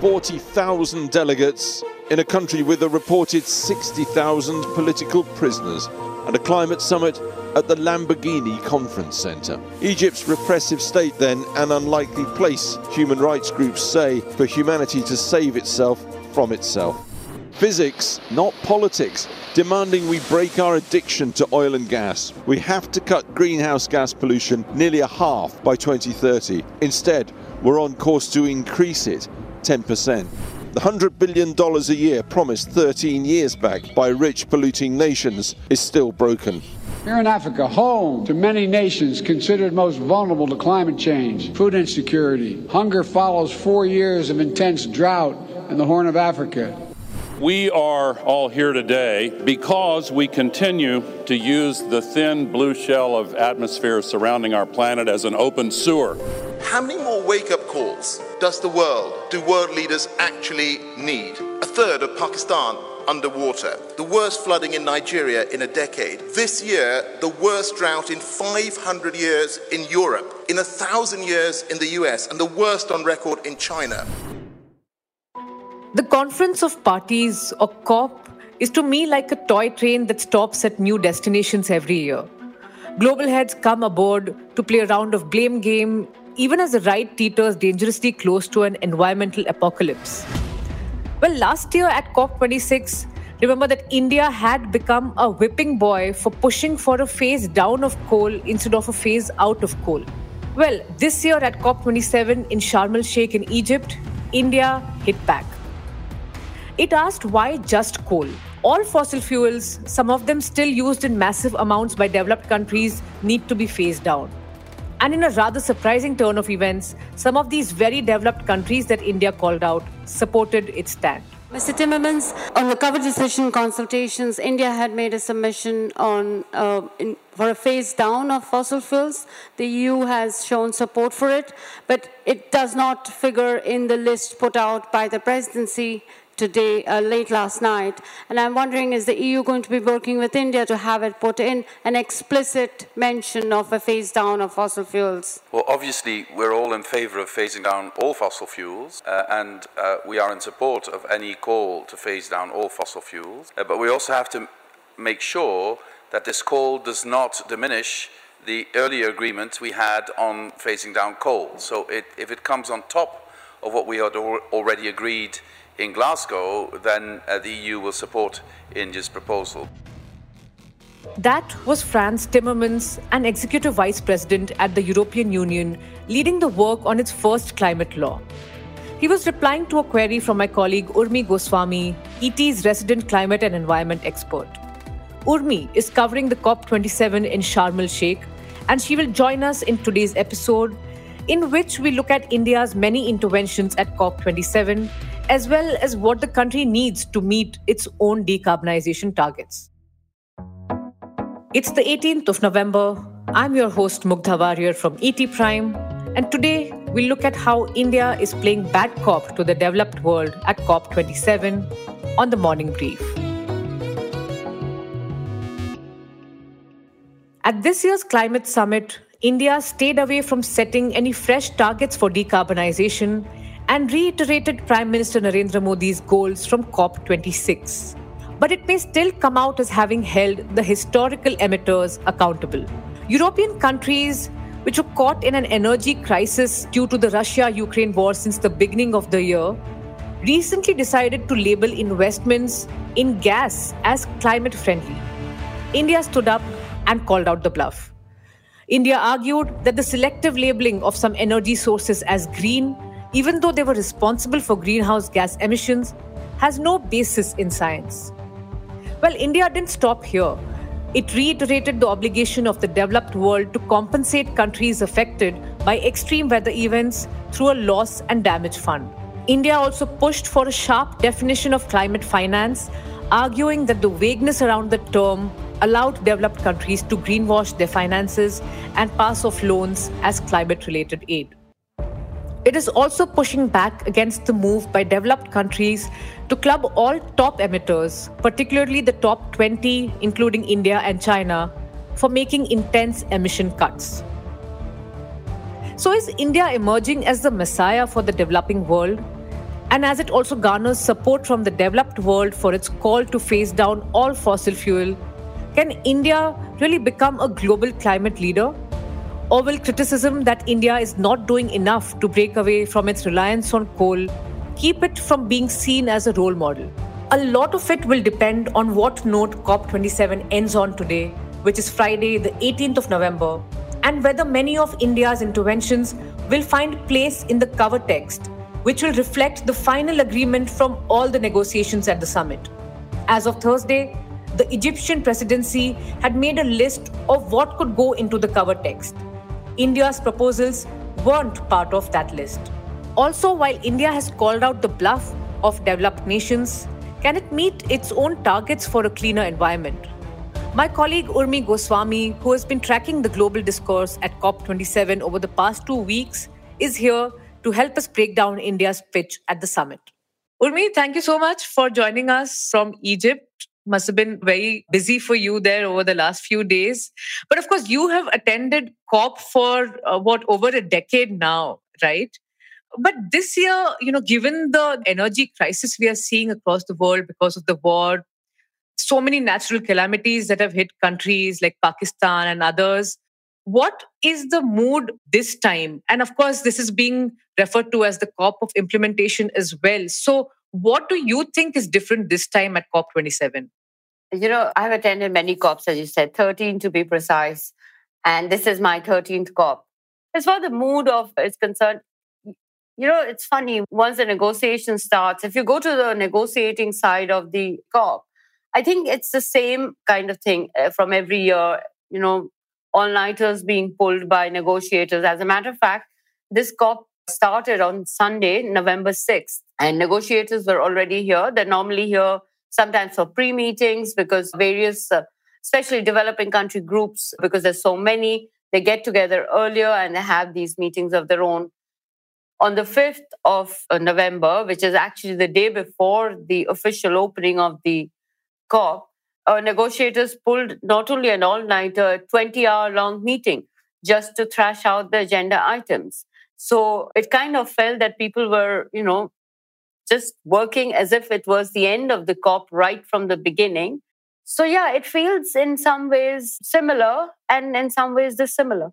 40,000 delegates in a country with a reported 60,000 political prisoners and a climate summit at the Lamborghini Conference Centre. Egypt's repressive state, then, an unlikely place, human rights groups say, for humanity to save itself from itself. Physics, not politics, demanding we break our addiction to oil and gas. We have to cut greenhouse gas pollution nearly a half by 2030. Instead, we're on course to increase it 10%. The $100 billion a year promised 13 years back by rich polluting nations is still broken. Here in Africa, home to many nations considered most vulnerable to climate change, food insecurity. Hunger follows four years of intense drought in the Horn of Africa. We are all here today because we continue to use the thin blue shell of atmosphere surrounding our planet as an open sewer. How many more wake up calls does the world, do world leaders actually need? A third of Pakistan underwater, the worst flooding in Nigeria in a decade. This year, the worst drought in 500 years in Europe, in a thousand years in the US, and the worst on record in China. The Conference of Parties, or COP, is to me like a toy train that stops at new destinations every year. Global heads come aboard to play a round of blame game, even as the ride teeters dangerously close to an environmental apocalypse. Well, last year at COP26, remember that India had become a whipping boy for pushing for a phase down of coal instead of a phase out of coal. Well, this year at COP27 in Sharm el Sheikh in Egypt, India hit back. It asked why just coal? All fossil fuels, some of them still used in massive amounts by developed countries, need to be phased down. And in a rather surprising turn of events, some of these very developed countries that India called out supported its stand. Mr. Timmermans, on the cover decision consultations, India had made a submission on uh, in, for a phase down of fossil fuels. The EU has shown support for it, but it does not figure in the list put out by the presidency today, uh, late last night. And I'm wondering, is the EU going to be working with India to have it put in an explicit mention of a phase down of fossil fuels? Well, obviously, we're all in favor of phasing down all fossil fuels, uh, and uh, we are in support of any call to phase down all fossil fuels. Uh, but we also have to make sure that this call does not diminish the earlier agreement we had on phasing down coal. So it, if it comes on top of what we had al already agreed in Glasgow, then uh, the EU will support India's proposal. That was Frans Timmermans, an executive vice president at the European Union, leading the work on its first climate law. He was replying to a query from my colleague Urmi Goswami, ET's resident climate and environment expert. Urmi is covering the COP27 in Sharm el Sheikh, and she will join us in today's episode, in which we look at India's many interventions at COP27 as well as what the country needs to meet its own decarbonization targets. It's the 18th of November. I'm your host, Mugdha Variyar from ET Prime, and today we'll look at how India is playing bad cop to the developed world at COP27 on the morning brief. At this year's climate summit, India stayed away from setting any fresh targets for decarbonization and reiterated Prime Minister Narendra Modi's goals from COP26. But it may still come out as having held the historical emitters accountable. European countries, which were caught in an energy crisis due to the Russia Ukraine war since the beginning of the year, recently decided to label investments in gas as climate friendly. India stood up and called out the bluff. India argued that the selective labeling of some energy sources as green even though they were responsible for greenhouse gas emissions, has no basis in science. Well, India didn't stop here. It reiterated the obligation of the developed world to compensate countries affected by extreme weather events through a loss and damage fund. India also pushed for a sharp definition of climate finance, arguing that the vagueness around the term allowed developed countries to greenwash their finances and pass off loans as climate related aid. It is also pushing back against the move by developed countries to club all top emitters, particularly the top 20, including India and China, for making intense emission cuts. So, is India emerging as the messiah for the developing world? and as it also garners support from the developed world for its call to phase down all fossil fuel, can India really become a global climate leader? Or will criticism that India is not doing enough to break away from its reliance on coal keep it from being seen as a role model? A lot of it will depend on what note COP27 ends on today, which is Friday, the 18th of November, and whether many of India's interventions will find place in the cover text, which will reflect the final agreement from all the negotiations at the summit. As of Thursday, the Egyptian presidency had made a list of what could go into the cover text. India's proposals weren't part of that list. Also, while India has called out the bluff of developed nations, can it meet its own targets for a cleaner environment? My colleague Urmi Goswami, who has been tracking the global discourse at COP27 over the past two weeks, is here to help us break down India's pitch at the summit. Urmi, thank you so much for joining us from Egypt. Must have been very busy for you there over the last few days. But of course, you have attended COP for uh, what, over a decade now, right? But this year, you know, given the energy crisis we are seeing across the world because of the war, so many natural calamities that have hit countries like Pakistan and others, what is the mood this time? And of course, this is being referred to as the COP of implementation as well. So, what do you think is different this time at COP27? You know, I've attended many COPs, as you said, 13 to be precise. And this is my 13th COP. As far as the mood of is concerned, you know, it's funny. Once the negotiation starts, if you go to the negotiating side of the COP, I think it's the same kind of thing uh, from every year. You know, all nighters being pulled by negotiators. As a matter of fact, this COP started on Sunday, November 6th, and negotiators were already here. They're normally here sometimes for pre meetings because various, uh, especially developing country groups, because there's so many, they get together earlier and they have these meetings of their own on the 5th of uh, November, which is actually the day before the official opening of the COP, uh, negotiators pulled not only an all nighter, 20 hour long meeting just to thrash out the agenda items. So it kind of felt that people were, you know, just working as if it was the end of the COP right from the beginning. So, yeah, it feels in some ways similar and in some ways dissimilar.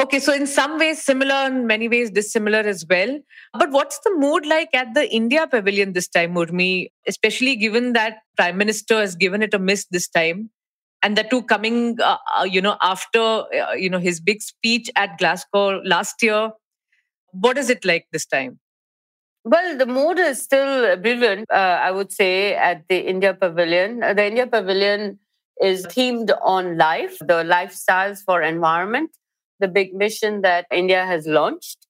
Okay, so in some ways similar, in many ways dissimilar as well. But what's the mood like at the India Pavilion this time, Urmi? Especially given that Prime Minister has given it a miss this time, and the two coming, uh, uh, you know, after uh, you know his big speech at Glasgow last year. What is it like this time? Well, the mood is still brilliant, uh, I would say, at the India Pavilion. Uh, the India Pavilion is themed on life, the lifestyles for environment the big mission that India has launched.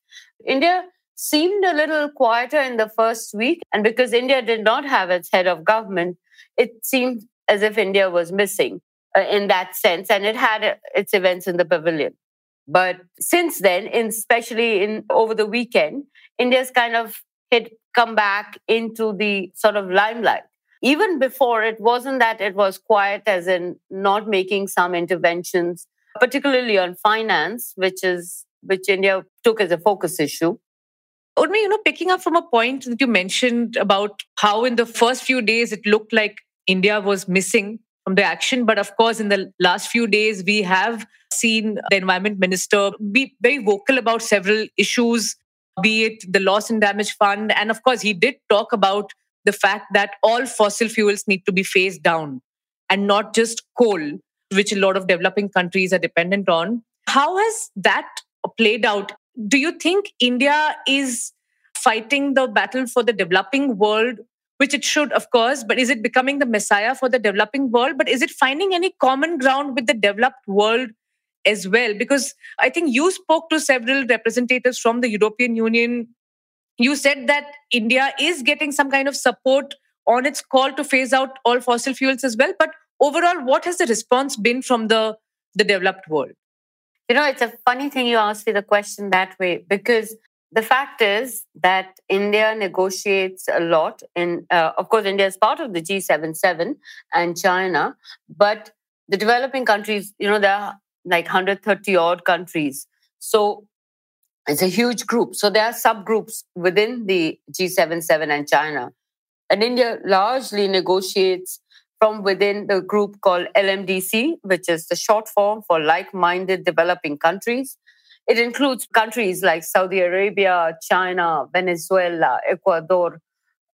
India seemed a little quieter in the first week. And because India did not have its head of government, it seemed as if India was missing in that sense. And it had uh, its events in the pavilion. But since then, especially in over the weekend, India's kind of hit come back into the sort of limelight. Even before, it wasn't that it was quiet, as in not making some interventions particularly on finance, which is which India took as a focus issue. Urmi, you know, picking up from a point that you mentioned about how in the first few days it looked like India was missing the action. But of course, in the last few days, we have seen the environment minister be very vocal about several issues, be it the loss and damage fund. And of course, he did talk about the fact that all fossil fuels need to be phased down and not just coal which a lot of developing countries are dependent on. How has that played out? Do you think India is fighting the battle for the developing world, which it should, of course, but is it becoming the messiah for the developing world? But is it finding any common ground with the developed world as well? Because I think you spoke to several representatives from the European Union. You said that India is getting some kind of support on its call to phase out all fossil fuels as well. But overall, what has the response been from the, the developed world? You know, it's a funny thing you ask me the question that way because the fact is that India negotiates a lot. In uh, of course, India is part of the G77 and China, but the developing countries, you know, there are like 130 odd countries. So It's a huge group. So there are subgroups within the G77 and China. And India largely negotiates from within the group called LMDC, which is the short form for like minded developing countries. It includes countries like Saudi Arabia, China, Venezuela, Ecuador.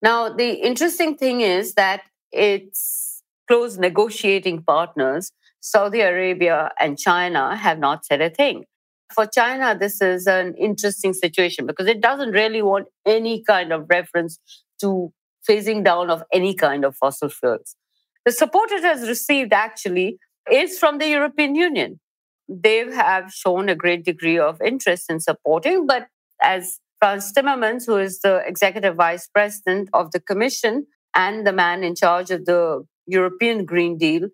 Now, the interesting thing is that its close negotiating partners, Saudi Arabia and China, have not said a thing. For China, this is an interesting situation because it doesn't really want any kind of reference to phasing down of any kind of fossil fuels. The support it has received actually is from the European Union. They have shown a great degree of interest in supporting, but as Frans Timmermans, who is the executive vice president of the Commission and the man in charge of the European Green Deal,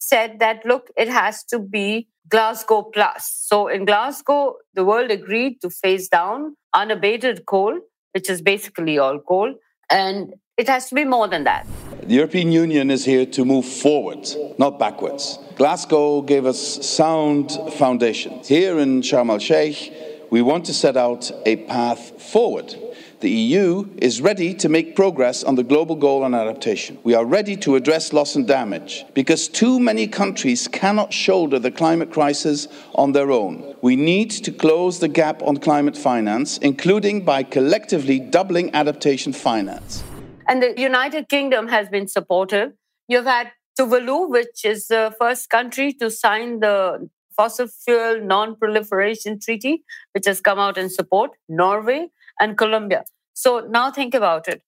said that look, it has to be Glasgow plus. So in Glasgow, the world agreed to phase down unabated coal, which is basically all coal, and it has to be more than that. The European Union is here to move forward, not backwards. Glasgow gave us sound foundations. Here in Sharm el Sheikh, we want to set out a path forward. The EU is ready to make progress on the global goal on adaptation. We are ready to address loss and damage because too many countries cannot shoulder the climate crisis on their own. We need to close the gap on climate finance, including by collectively doubling adaptation finance. And the United Kingdom has been supportive. You've had Tuvalu, which is the first country to sign the Fossil Fuel Non Proliferation Treaty, which has come out in support, Norway and Colombia. So now think about it.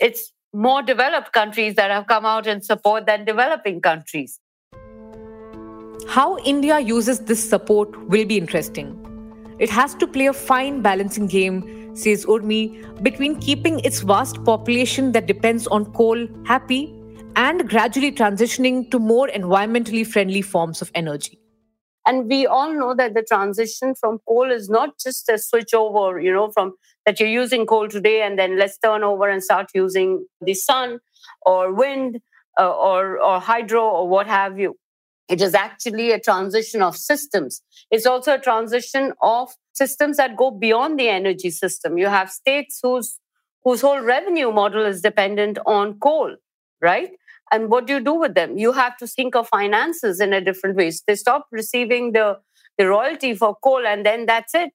It's more developed countries that have come out in support than developing countries. How India uses this support will be interesting. It has to play a fine balancing game says Urmi, between keeping its vast population that depends on coal happy and gradually transitioning to more environmentally friendly forms of energy. And we all know that the transition from coal is not just a switch over, you know, from that you're using coal today and then let's turn over and start using the sun or wind uh, or, or hydro or what have you. It is actually a transition of systems. It's also a transition of systems that go beyond the energy system. You have states whose whose whole revenue model is dependent on coal, right? And what do you do with them? You have to think of finances in a different way. They stop receiving the, the royalty for coal, and then that's it.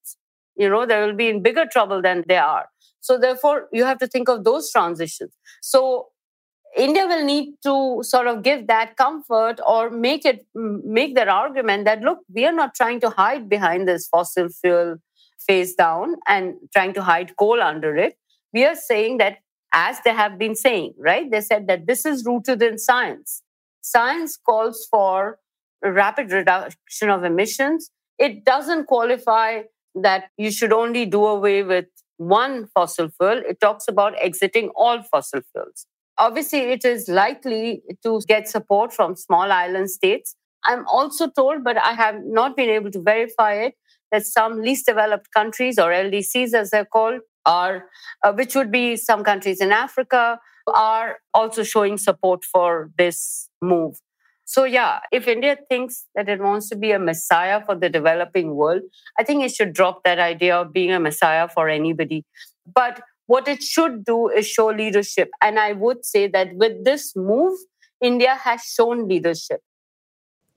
You know, they will be in bigger trouble than they are. So therefore, you have to think of those transitions. So India will need to sort of give that comfort or make it make that argument that look, we are not trying to hide behind this fossil fuel phase down and trying to hide coal under it. We are saying that as they have been saying, right? They said that this is rooted in science. Science calls for rapid reduction of emissions. It doesn't qualify that you should only do away with one fossil fuel. It talks about exiting all fossil fuels. Obviously, it is likely to get support from small island states. I'm also told, but I have not been able to verify it, that some least developed countries, or LDCs as they're called, are, uh, which would be some countries in Africa, are also showing support for this move. So, yeah, if India thinks that it wants to be a messiah for the developing world, I think it should drop that idea of being a messiah for anybody. But what it should do is show leadership. And I would say that with this move, India has shown leadership.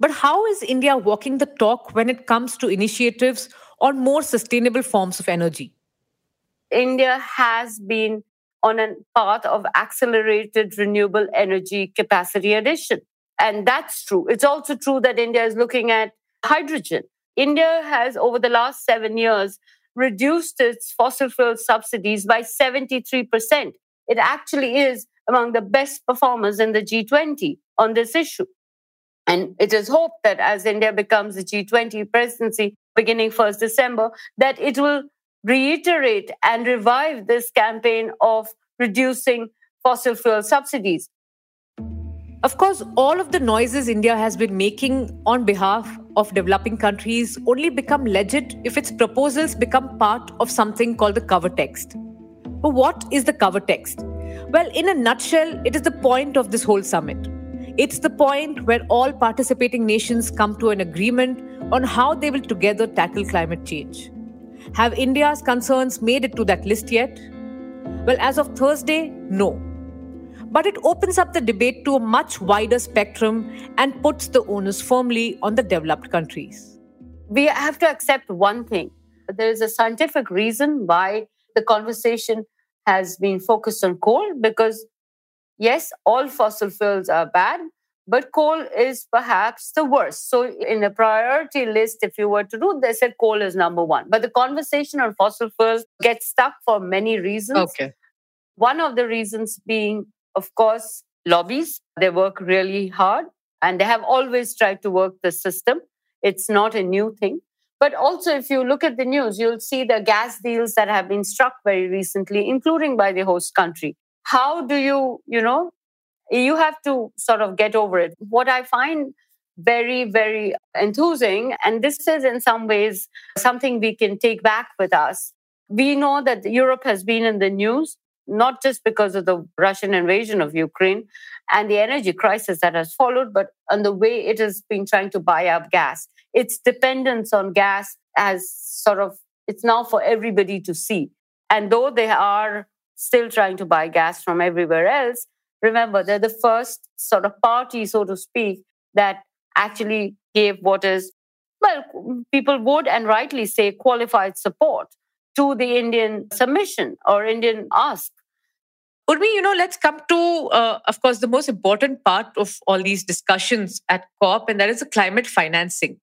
But how is India walking the talk when it comes to initiatives on more sustainable forms of energy? India has been on a path of accelerated renewable energy capacity addition. And that's true. It's also true that India is looking at hydrogen. India has, over the last seven years, reduced its fossil fuel subsidies by 73%. It actually is among the best performers in the G20 on this issue. And it is hoped that as India becomes the G20 presidency beginning 1st December, that it will reiterate and revive this campaign of reducing fossil fuel subsidies. Of course, all of the noises India has been making on behalf of developing countries only become legit if its proposals become part of something called the cover text. But what is the cover text? Well, in a nutshell, it is the point of this whole summit. It's the point where all participating nations come to an agreement on how they will together tackle climate change. Have India's concerns made it to that list yet? Well, as of Thursday, no. But it opens up the debate to a much wider spectrum and puts the onus firmly on the developed countries. We have to accept one thing there is a scientific reason why the conversation has been focused on coal because, yes, all fossil fuels are bad, but coal is perhaps the worst. So, in a priority list, if you were to do, they said coal is number one. But the conversation on fossil fuels gets stuck for many reasons. Okay. One of the reasons being, of course, lobbies. They work really hard and they have always tried to work the system. It's not a new thing. But also, if you look at the news, you'll see the gas deals that have been struck very recently, including by the host country. How do you, you know, you have to sort of get over it. What I find very, very enthusing, and this is in some ways something we can take back with us. We know that Europe has been in the news, not just because of the Russian invasion of Ukraine and the energy crisis that has followed, but on the way it has been trying to buy up gas. Its dependence on gas has sort of, it's now for everybody to see. And though they are still trying to buy gas from everywhere else, remember they're the first sort of party, so to speak, that actually gave what is, well, people would and rightly say qualified support to the Indian submission or Indian ask. Urmi, you know, let's come to, uh, of course, the most important part of all these discussions at COP, and that is the climate financing.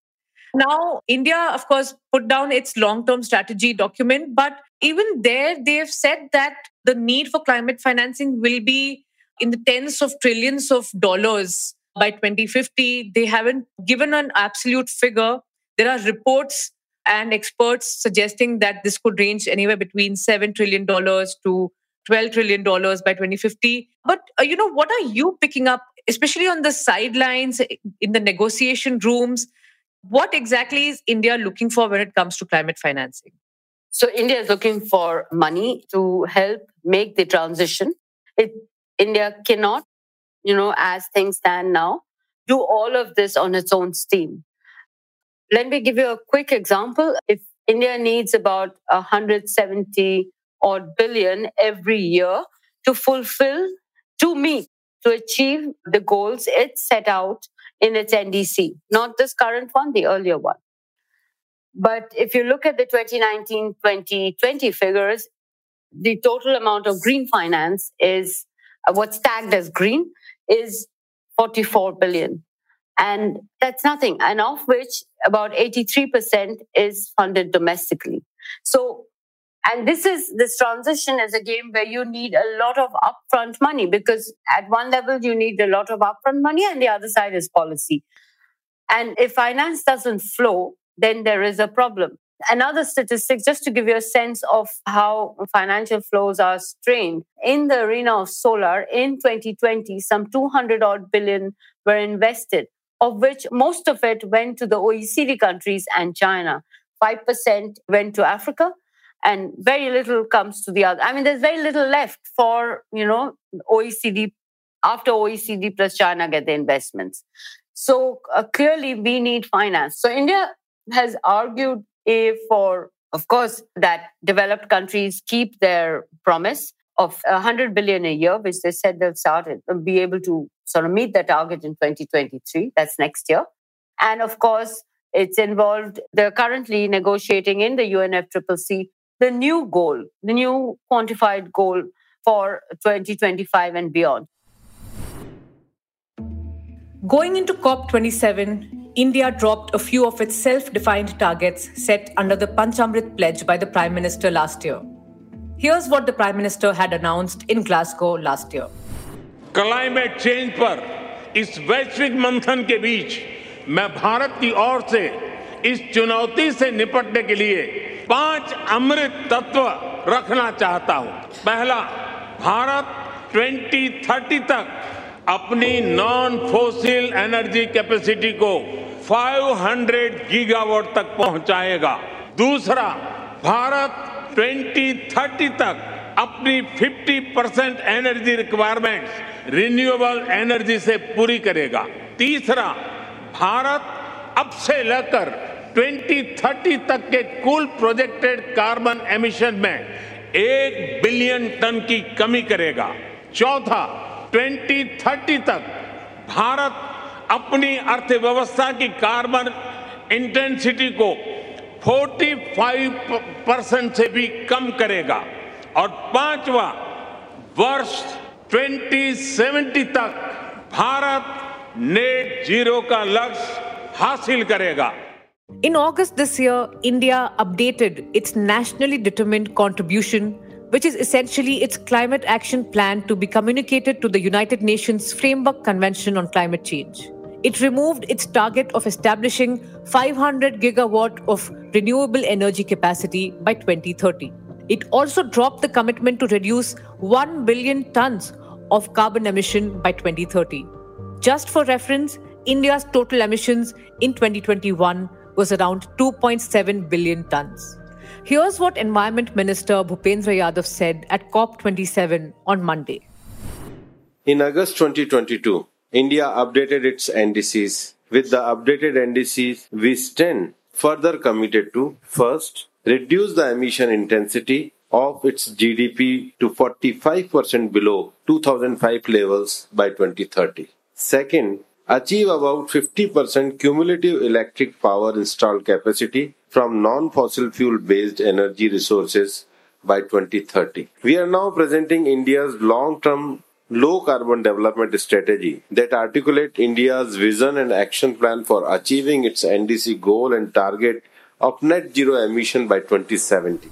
Now, India, of course, put down its long term strategy document, but even there, they have said that the need for climate financing will be in the tens of trillions of dollars by 2050. They haven't given an absolute figure. There are reports and experts suggesting that this could range anywhere between $7 trillion to $12 trillion by 2050. But, uh, you know, what are you picking up, especially on the sidelines, in the negotiation rooms? What exactly is India looking for when it comes to climate financing? So, India is looking for money to help make the transition. It India cannot, you know, as things stand now, do all of this on its own steam. Let me give you a quick example. If India needs about 170 odd billion every year to fulfill, to meet, to achieve the goals it set out in its NDC, not this current one, the earlier one. But if you look at the 2019 2020 figures, the total amount of green finance is uh, what's tagged as green is 44 billion. And that's nothing. And of which about 83% is funded domestically. So, and this is this transition is a game where you need a lot of upfront money because at one level you need a lot of upfront money and the other side is policy. And if finance doesn't flow, then there is a problem. Another statistic, just to give you a sense of how financial flows are strained. In the arena of solar, in 2020, some 200 odd billion were invested, of which most of it went to the OECD countries and China. 5% went to Africa, and very little comes to the other. I mean, there's very little left for, you know, OECD, after OECD plus China get the investments. So uh, clearly, we need finance. So India has argued a for, of course, that developed countries keep their promise of 100 billion a year, which they said they'll start it, be able to sort of meet the target in 2023. That's next year. And of course, it's involved, they're currently negotiating in the UNFCCC the new goal, the new quantified goal for 2025 and beyond. Going into COP27, India dropped a few of its self defined targets set under the Panchamrit pledge by the Prime Minister last year. Here's what the Prime Minister had announced in Glasgow last year. Climate change पर, इस वैश्विक मंथन के बीच, मैं भारत की ओर से, इस चुनौती से निपटने के लिए, पाँच अमृत तत्व रखना चाहता हूँ। पहला, भारत 2030 तक अपनी नॉन फोसिल एनर्जी कैपेसिटी को 500 गीगावाट तक पहुंचाएगा। दूसरा, भारत 2030 तक अपनी 50 percent energy requirements renewable energy से पूरी करेगा। तीसरा, भारत अब से लेकर 2030 तक के कुल प्रोजेक्टेड कार्बन एमिशन में एक बिलियन टन की कमी करेगा। चौथा 2030 तक भारत अपनी अर्थव्यवस्था की कार्बन इंटेंसिटी को 45 परसेंट से भी कम करेगा। और पांचवा, वर्ष 2070 तक भारत नेट जीरो का लक्ष्य हासिल करेगा In August this year, India updated its nationally determined contribution, which is essentially its climate action plan to be communicated to the United Nations Framework Convention on Climate Change. It removed its target of establishing 500 gigawatt of renewable energy capacity by 2030. It also dropped the commitment to reduce 1 billion tons of carbon emission by 2030. Just for reference, India's total emissions in 2021 was around 2.7 billion tons. Here's what Environment Minister Bhupendra Yadav said at COP27 on Monday. In August 2022, India updated its NDCs. With the updated NDCs, we stand further committed to first, reduce the emission intensity of its GDP to 45% below 2005 levels by 2030. Second, achieve about 50% cumulative electric power installed capacity from non-fossil fuel based energy resources by 2030. We are now presenting India's long-term low carbon development strategy that articulate India's vision and action plan for achieving its NDC goal and target of net zero emission by 2070.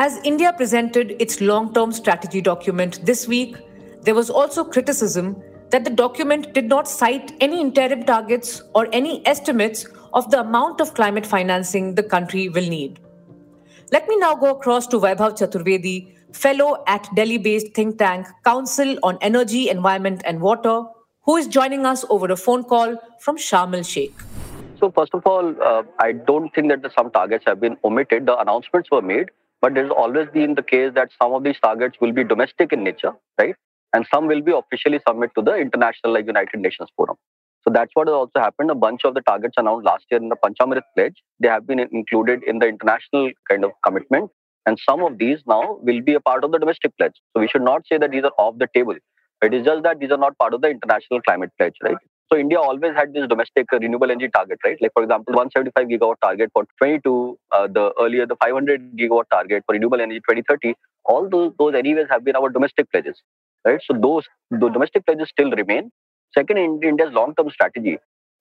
As India presented its long term strategy document this week, there was also criticism that the document did not cite any interim targets or any estimates of the amount of climate financing the country will need. Let me now go across to Vaibhav Chaturvedi, fellow at Delhi based think tank Council on Energy, Environment and Water, who is joining us over a phone call from Sharm el Sheikh. So, first of all, uh, I don't think that the, some targets have been omitted. The announcements were made, but there's always been the case that some of these targets will be domestic in nature, right? And some will be officially submitted to the international, like United Nations Forum. So that's what has also happened. A bunch of the targets announced last year in the Panchamrit Pledge, they have been included in the international kind of commitment. And some of these now will be a part of the domestic pledge. So we should not say that these are off the table. It is just that these are not part of the international climate pledge, right? So India always had this domestic renewable energy target, right? Like for example, 175 gigawatt target for 22, uh, the earlier the 500 gigawatt target for renewable energy 2030. All those those anyways have been our domestic pledges, right? So those the domestic pledges still remain. Second, in India's long-term strategy,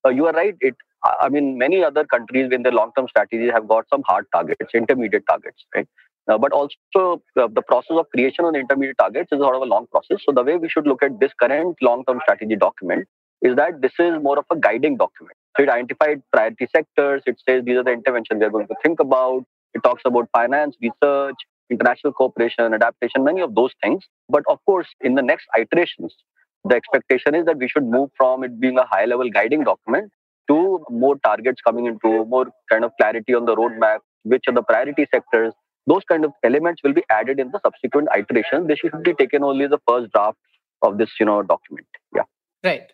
uh, you are right. It, I mean, many other countries in their long-term strategies have got some hard targets, intermediate targets, right? Uh, but also uh, the process of creation of intermediate targets is sort of a long process. So the way we should look at this current long-term strategy document is that this is more of a guiding document. So it identified priority sectors. It says these are the interventions we are going to think about. It talks about finance, research, international cooperation, adaptation, many of those things. But of course, in the next iterations, the expectation is that we should move from it being a high level guiding document to more targets coming into more kind of clarity on the roadmap, which are the priority sectors. Those kind of elements will be added in the subsequent iterations. They should be taken only as the first draft of this, you know, document. Yeah. Right.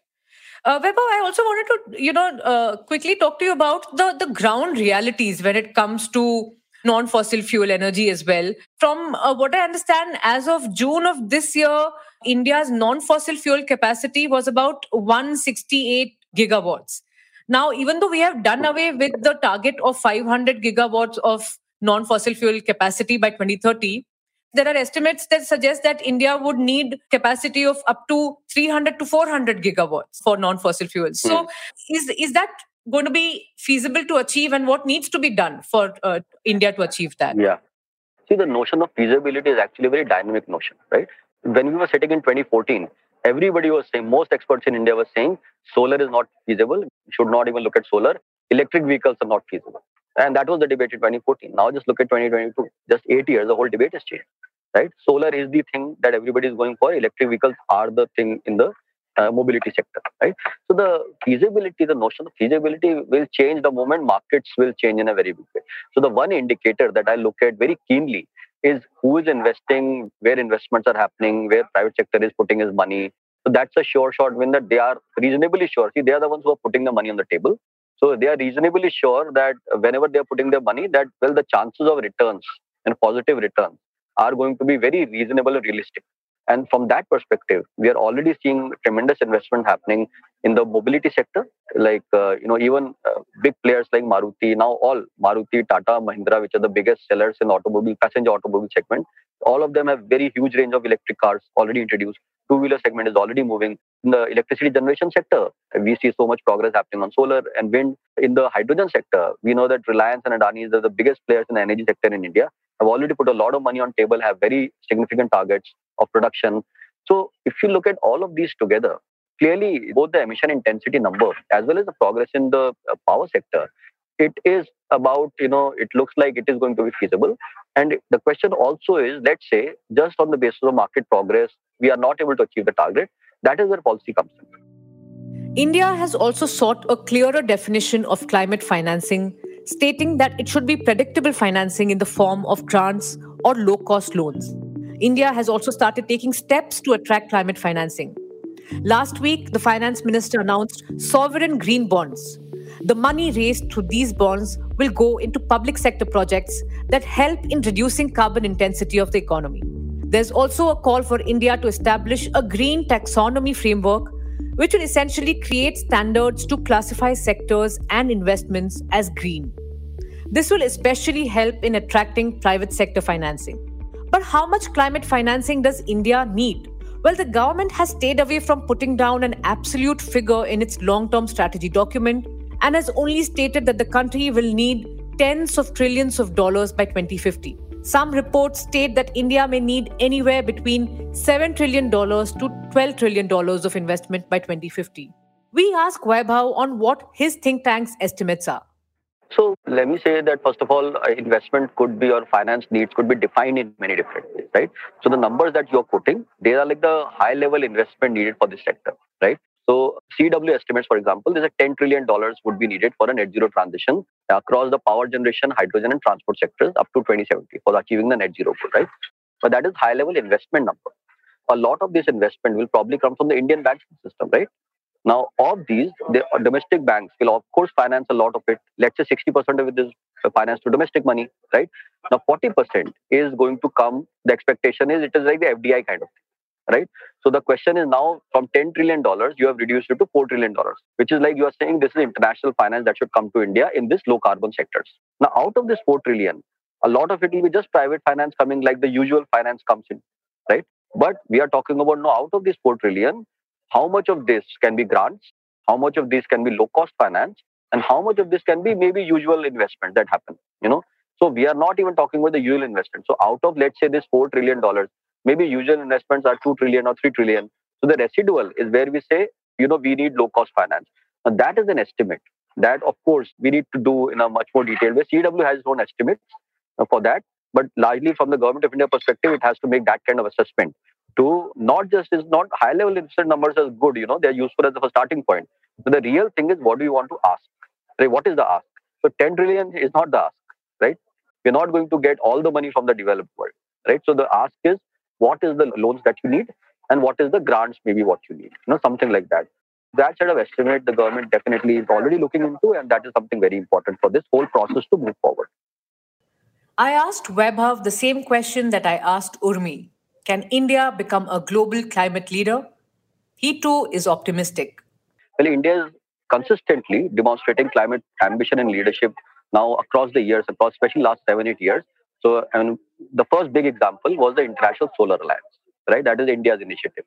Uh, I also wanted to, you know, uh, quickly talk to you about the the ground realities when it comes to non-fossil fuel energy as well. From uh, what I understand, as of June of this year, India's non-fossil fuel capacity was about 168 gigawatts. Now, even though we have done away with the target of 500 gigawatts of non-fossil fuel capacity by 2030, there are estimates that suggest that India would need capacity of up to 300 to 400 gigawatts for non-fossil fuels. Mm. So, hmm. is is that going to be feasible to achieve, and what needs to be done for uh, India to achieve that? Yeah. See, the notion of feasibility is actually a very dynamic notion, right? When we were sitting in 2014, everybody was saying, most experts in India were saying, solar is not feasible. Should not even look at solar. Electric vehicles are not feasible. And that was the debate in 2014. Now just look at 2022. Just eight years, the whole debate has changed. Right? Solar is the thing that everybody is going for. Electric vehicles are the thing in the uh, mobility sector. Right? So the feasibility, the notion of feasibility will change the moment markets will change in a very big way. So the one indicator that I look at very keenly is who is investing, where investments are happening, where private sector is putting his money. So that's a sure shot win that they are reasonably sure. See, they are the ones who are putting the money on the table. So they are reasonably sure that whenever they are putting their money, that well, the chances of returns and positive returns are going to be very reasonable and realistic. And from that perspective, we are already seeing tremendous investment happening in the mobility sector. Like, uh, you know, even uh, big players like Maruti, now all Maruti, Tata, Mahindra, which are the biggest sellers in automobile, passenger automobile segment, all of them have very huge range of electric cars already introduced. Two-wheeler segment is already moving. In the electricity generation sector, we see so much progress happening on solar and wind. In the hydrogen sector, we know that Reliance and Adani are the biggest players in the energy sector in India have already put a lot of money on table, have very significant targets of production. So if you look at all of these together, clearly both the emission intensity number as well as the progress in the uh, power sector, it is about, you know, it looks like it is going to be feasible. And the question also is, let's say, just on the basis of market progress, we are not able to achieve the target. That is where policy comes in. India has also sought a clearer definition of climate financing stating that it should be predictable financing in the form of grants or low cost loans. India has also started taking steps to attract climate financing. Last week, the finance minister announced sovereign green bonds. The money raised through these bonds will go into public sector projects that help in reducing carbon intensity of the economy. There's also a call for India to establish a green taxonomy framework which will essentially create standards to classify sectors and investments as green. This will especially help in attracting private sector financing. But how much climate financing does India need? Well, the government has stayed away from putting down an absolute figure in its long term strategy document and has only stated that the country will need tens of trillions of dollars by 2050. Some reports state that India may need anywhere between $7 trillion to $12 trillion of investment by 2050. We ask Vaibhav on what his think tank's estimates are. So let me say that first of all, uh, investment could be or finance needs could be defined in many different ways, right? So the numbers that you're quoting, they are like the high level investment needed for this sector, right? So CEEW estimates, for example, there's a $10 trillion would be needed for a net zero transition across the power generation, hydrogen and transport sectors up to 2070 for achieving the net zero goal, right? But that is high level investment number. A lot of this investment will probably come from the Indian banking system, right? Now, of these, the domestic banks will of course finance a lot of it. Let's say 60% of it is financed to domestic money, right? Now, 40% is going to come. The expectation is it is like the FDI kind of thing right? So the question is now from $10 trillion, you have reduced it to $4 trillion, which is like you are saying this is international finance that should come to India in this low carbon sectors. Now, out of this 4 trillion, a lot of it will be just private finance coming like the usual finance comes in, right? But we are talking about now out of this 4 trillion, how much of this can be grants, how much of this can be low cost finance, and how much of this can be maybe usual investment that happen, you know? So we are not even talking about the usual investment. So out of let's say this $4 trillion, maybe usual investments are 2 trillion or 3 trillion. So the residual is where we say you know we need low cost finance. And that is an estimate that of course we need to do in a much more detailed way. CEEW has its own estimates for that but largely from the government of india perspective it has to make that kind of assessment to not just is not high level interest numbers as good you know they're useful as a starting point. But the real thing is what do you want to ask right? What is the ask? So 10 trillion is not the ask right? We're not going to get all the money from the developed world right? So the ask is what is the loans that you need and what is the grants maybe what you need you know something like that. That sort of estimate the government definitely is already looking into and that is something very important for this whole process to move forward. I asked Vaibhav the same question that i asked urmi. Can india become a global climate leader? He too is optimistic. Well india is consistently demonstrating climate ambition and leadership now across the years across especially last 7 8 years so, and the first big example was the International Solar Alliance, right? That is India's initiative.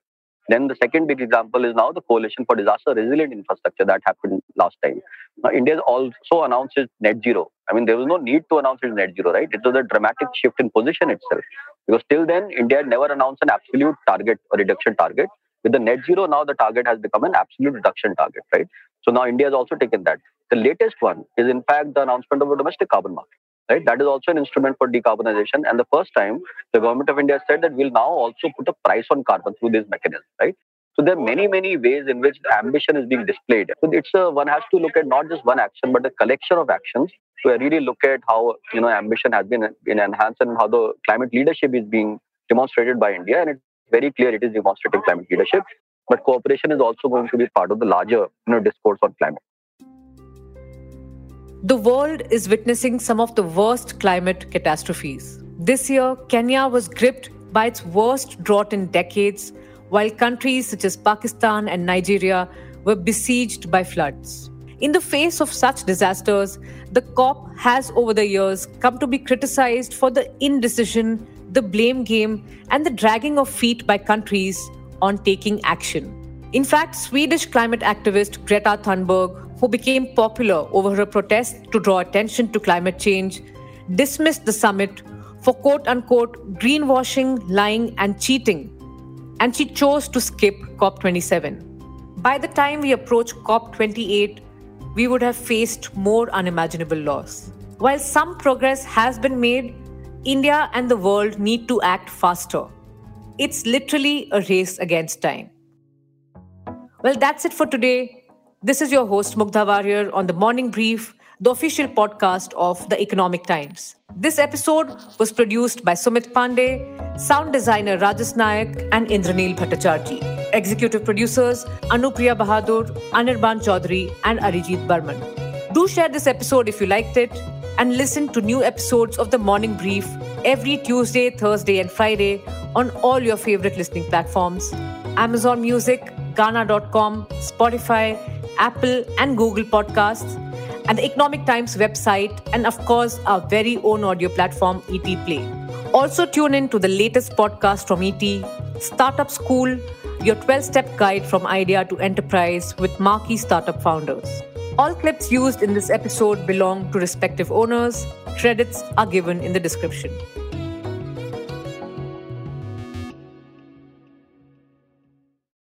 Then the second big example is now the Coalition for Disaster Resilient Infrastructure that happened last time. Now, India also announced its net zero. I mean, there was no need to announce its net zero, right? It was a dramatic shift in position itself. Because till then, India had never announced an absolute target or reduction target. With the net zero, now the target has become an absolute reduction target, right? So now India has also taken that. The latest one is, in fact, the announcement of a domestic carbon market right? That is also an instrument for decarbonization. And the first time, the government of India said that we'll now also put a price on carbon through this mechanism, right? So there are many, many ways in which the ambition is being displayed. So it's a, one has to look at not just one action, but a collection of actions to really look at how you know ambition has been, been enhanced and how the climate leadership is being demonstrated by India. And it's very clear it is demonstrating climate leadership. But cooperation is also going to be part of the larger you know discourse on climate. The world is witnessing some of the worst climate catastrophes. This year, Kenya was gripped by its worst drought in decades, while countries such as Pakistan and Nigeria were besieged by floods. In the face of such disasters, the COP has over the years come to be criticized for the indecision, the blame game, and the dragging of feet by countries on taking action. In fact, Swedish climate activist Greta Thunberg, who became popular over her protest to draw attention to climate change, dismissed the summit for quote unquote greenwashing, lying, and cheating. And she chose to skip COP27. By the time we approach COP28, we would have faced more unimaginable loss. While some progress has been made, India and the world need to act faster. It's literally a race against time. Well, that's it for today. This is your host, Mugdha Variyar, on the Morning Brief, the official podcast of the Economic Times. This episode was produced by Sumit Pandey, sound designer Rajas Nayak, and Indranil Bhattacharjee. Executive producers Anupriya Bahadur, Anirban Chaudhary, and Arijit Burman. Do share this episode if you liked it and listen to new episodes of the Morning Brief every Tuesday, Thursday, and Friday on all your favorite listening platforms Amazon Music, Gaana.com, Spotify, Apple, and Google Podcasts, and the Economic Times website, and of course, our very own audio platform, ET Play. Also, tune in to the latest podcast from ET, Startup School your 12 step guide from idea to enterprise with marquee startup founders. All clips used in this episode belong to respective owners. Credits are given in the description.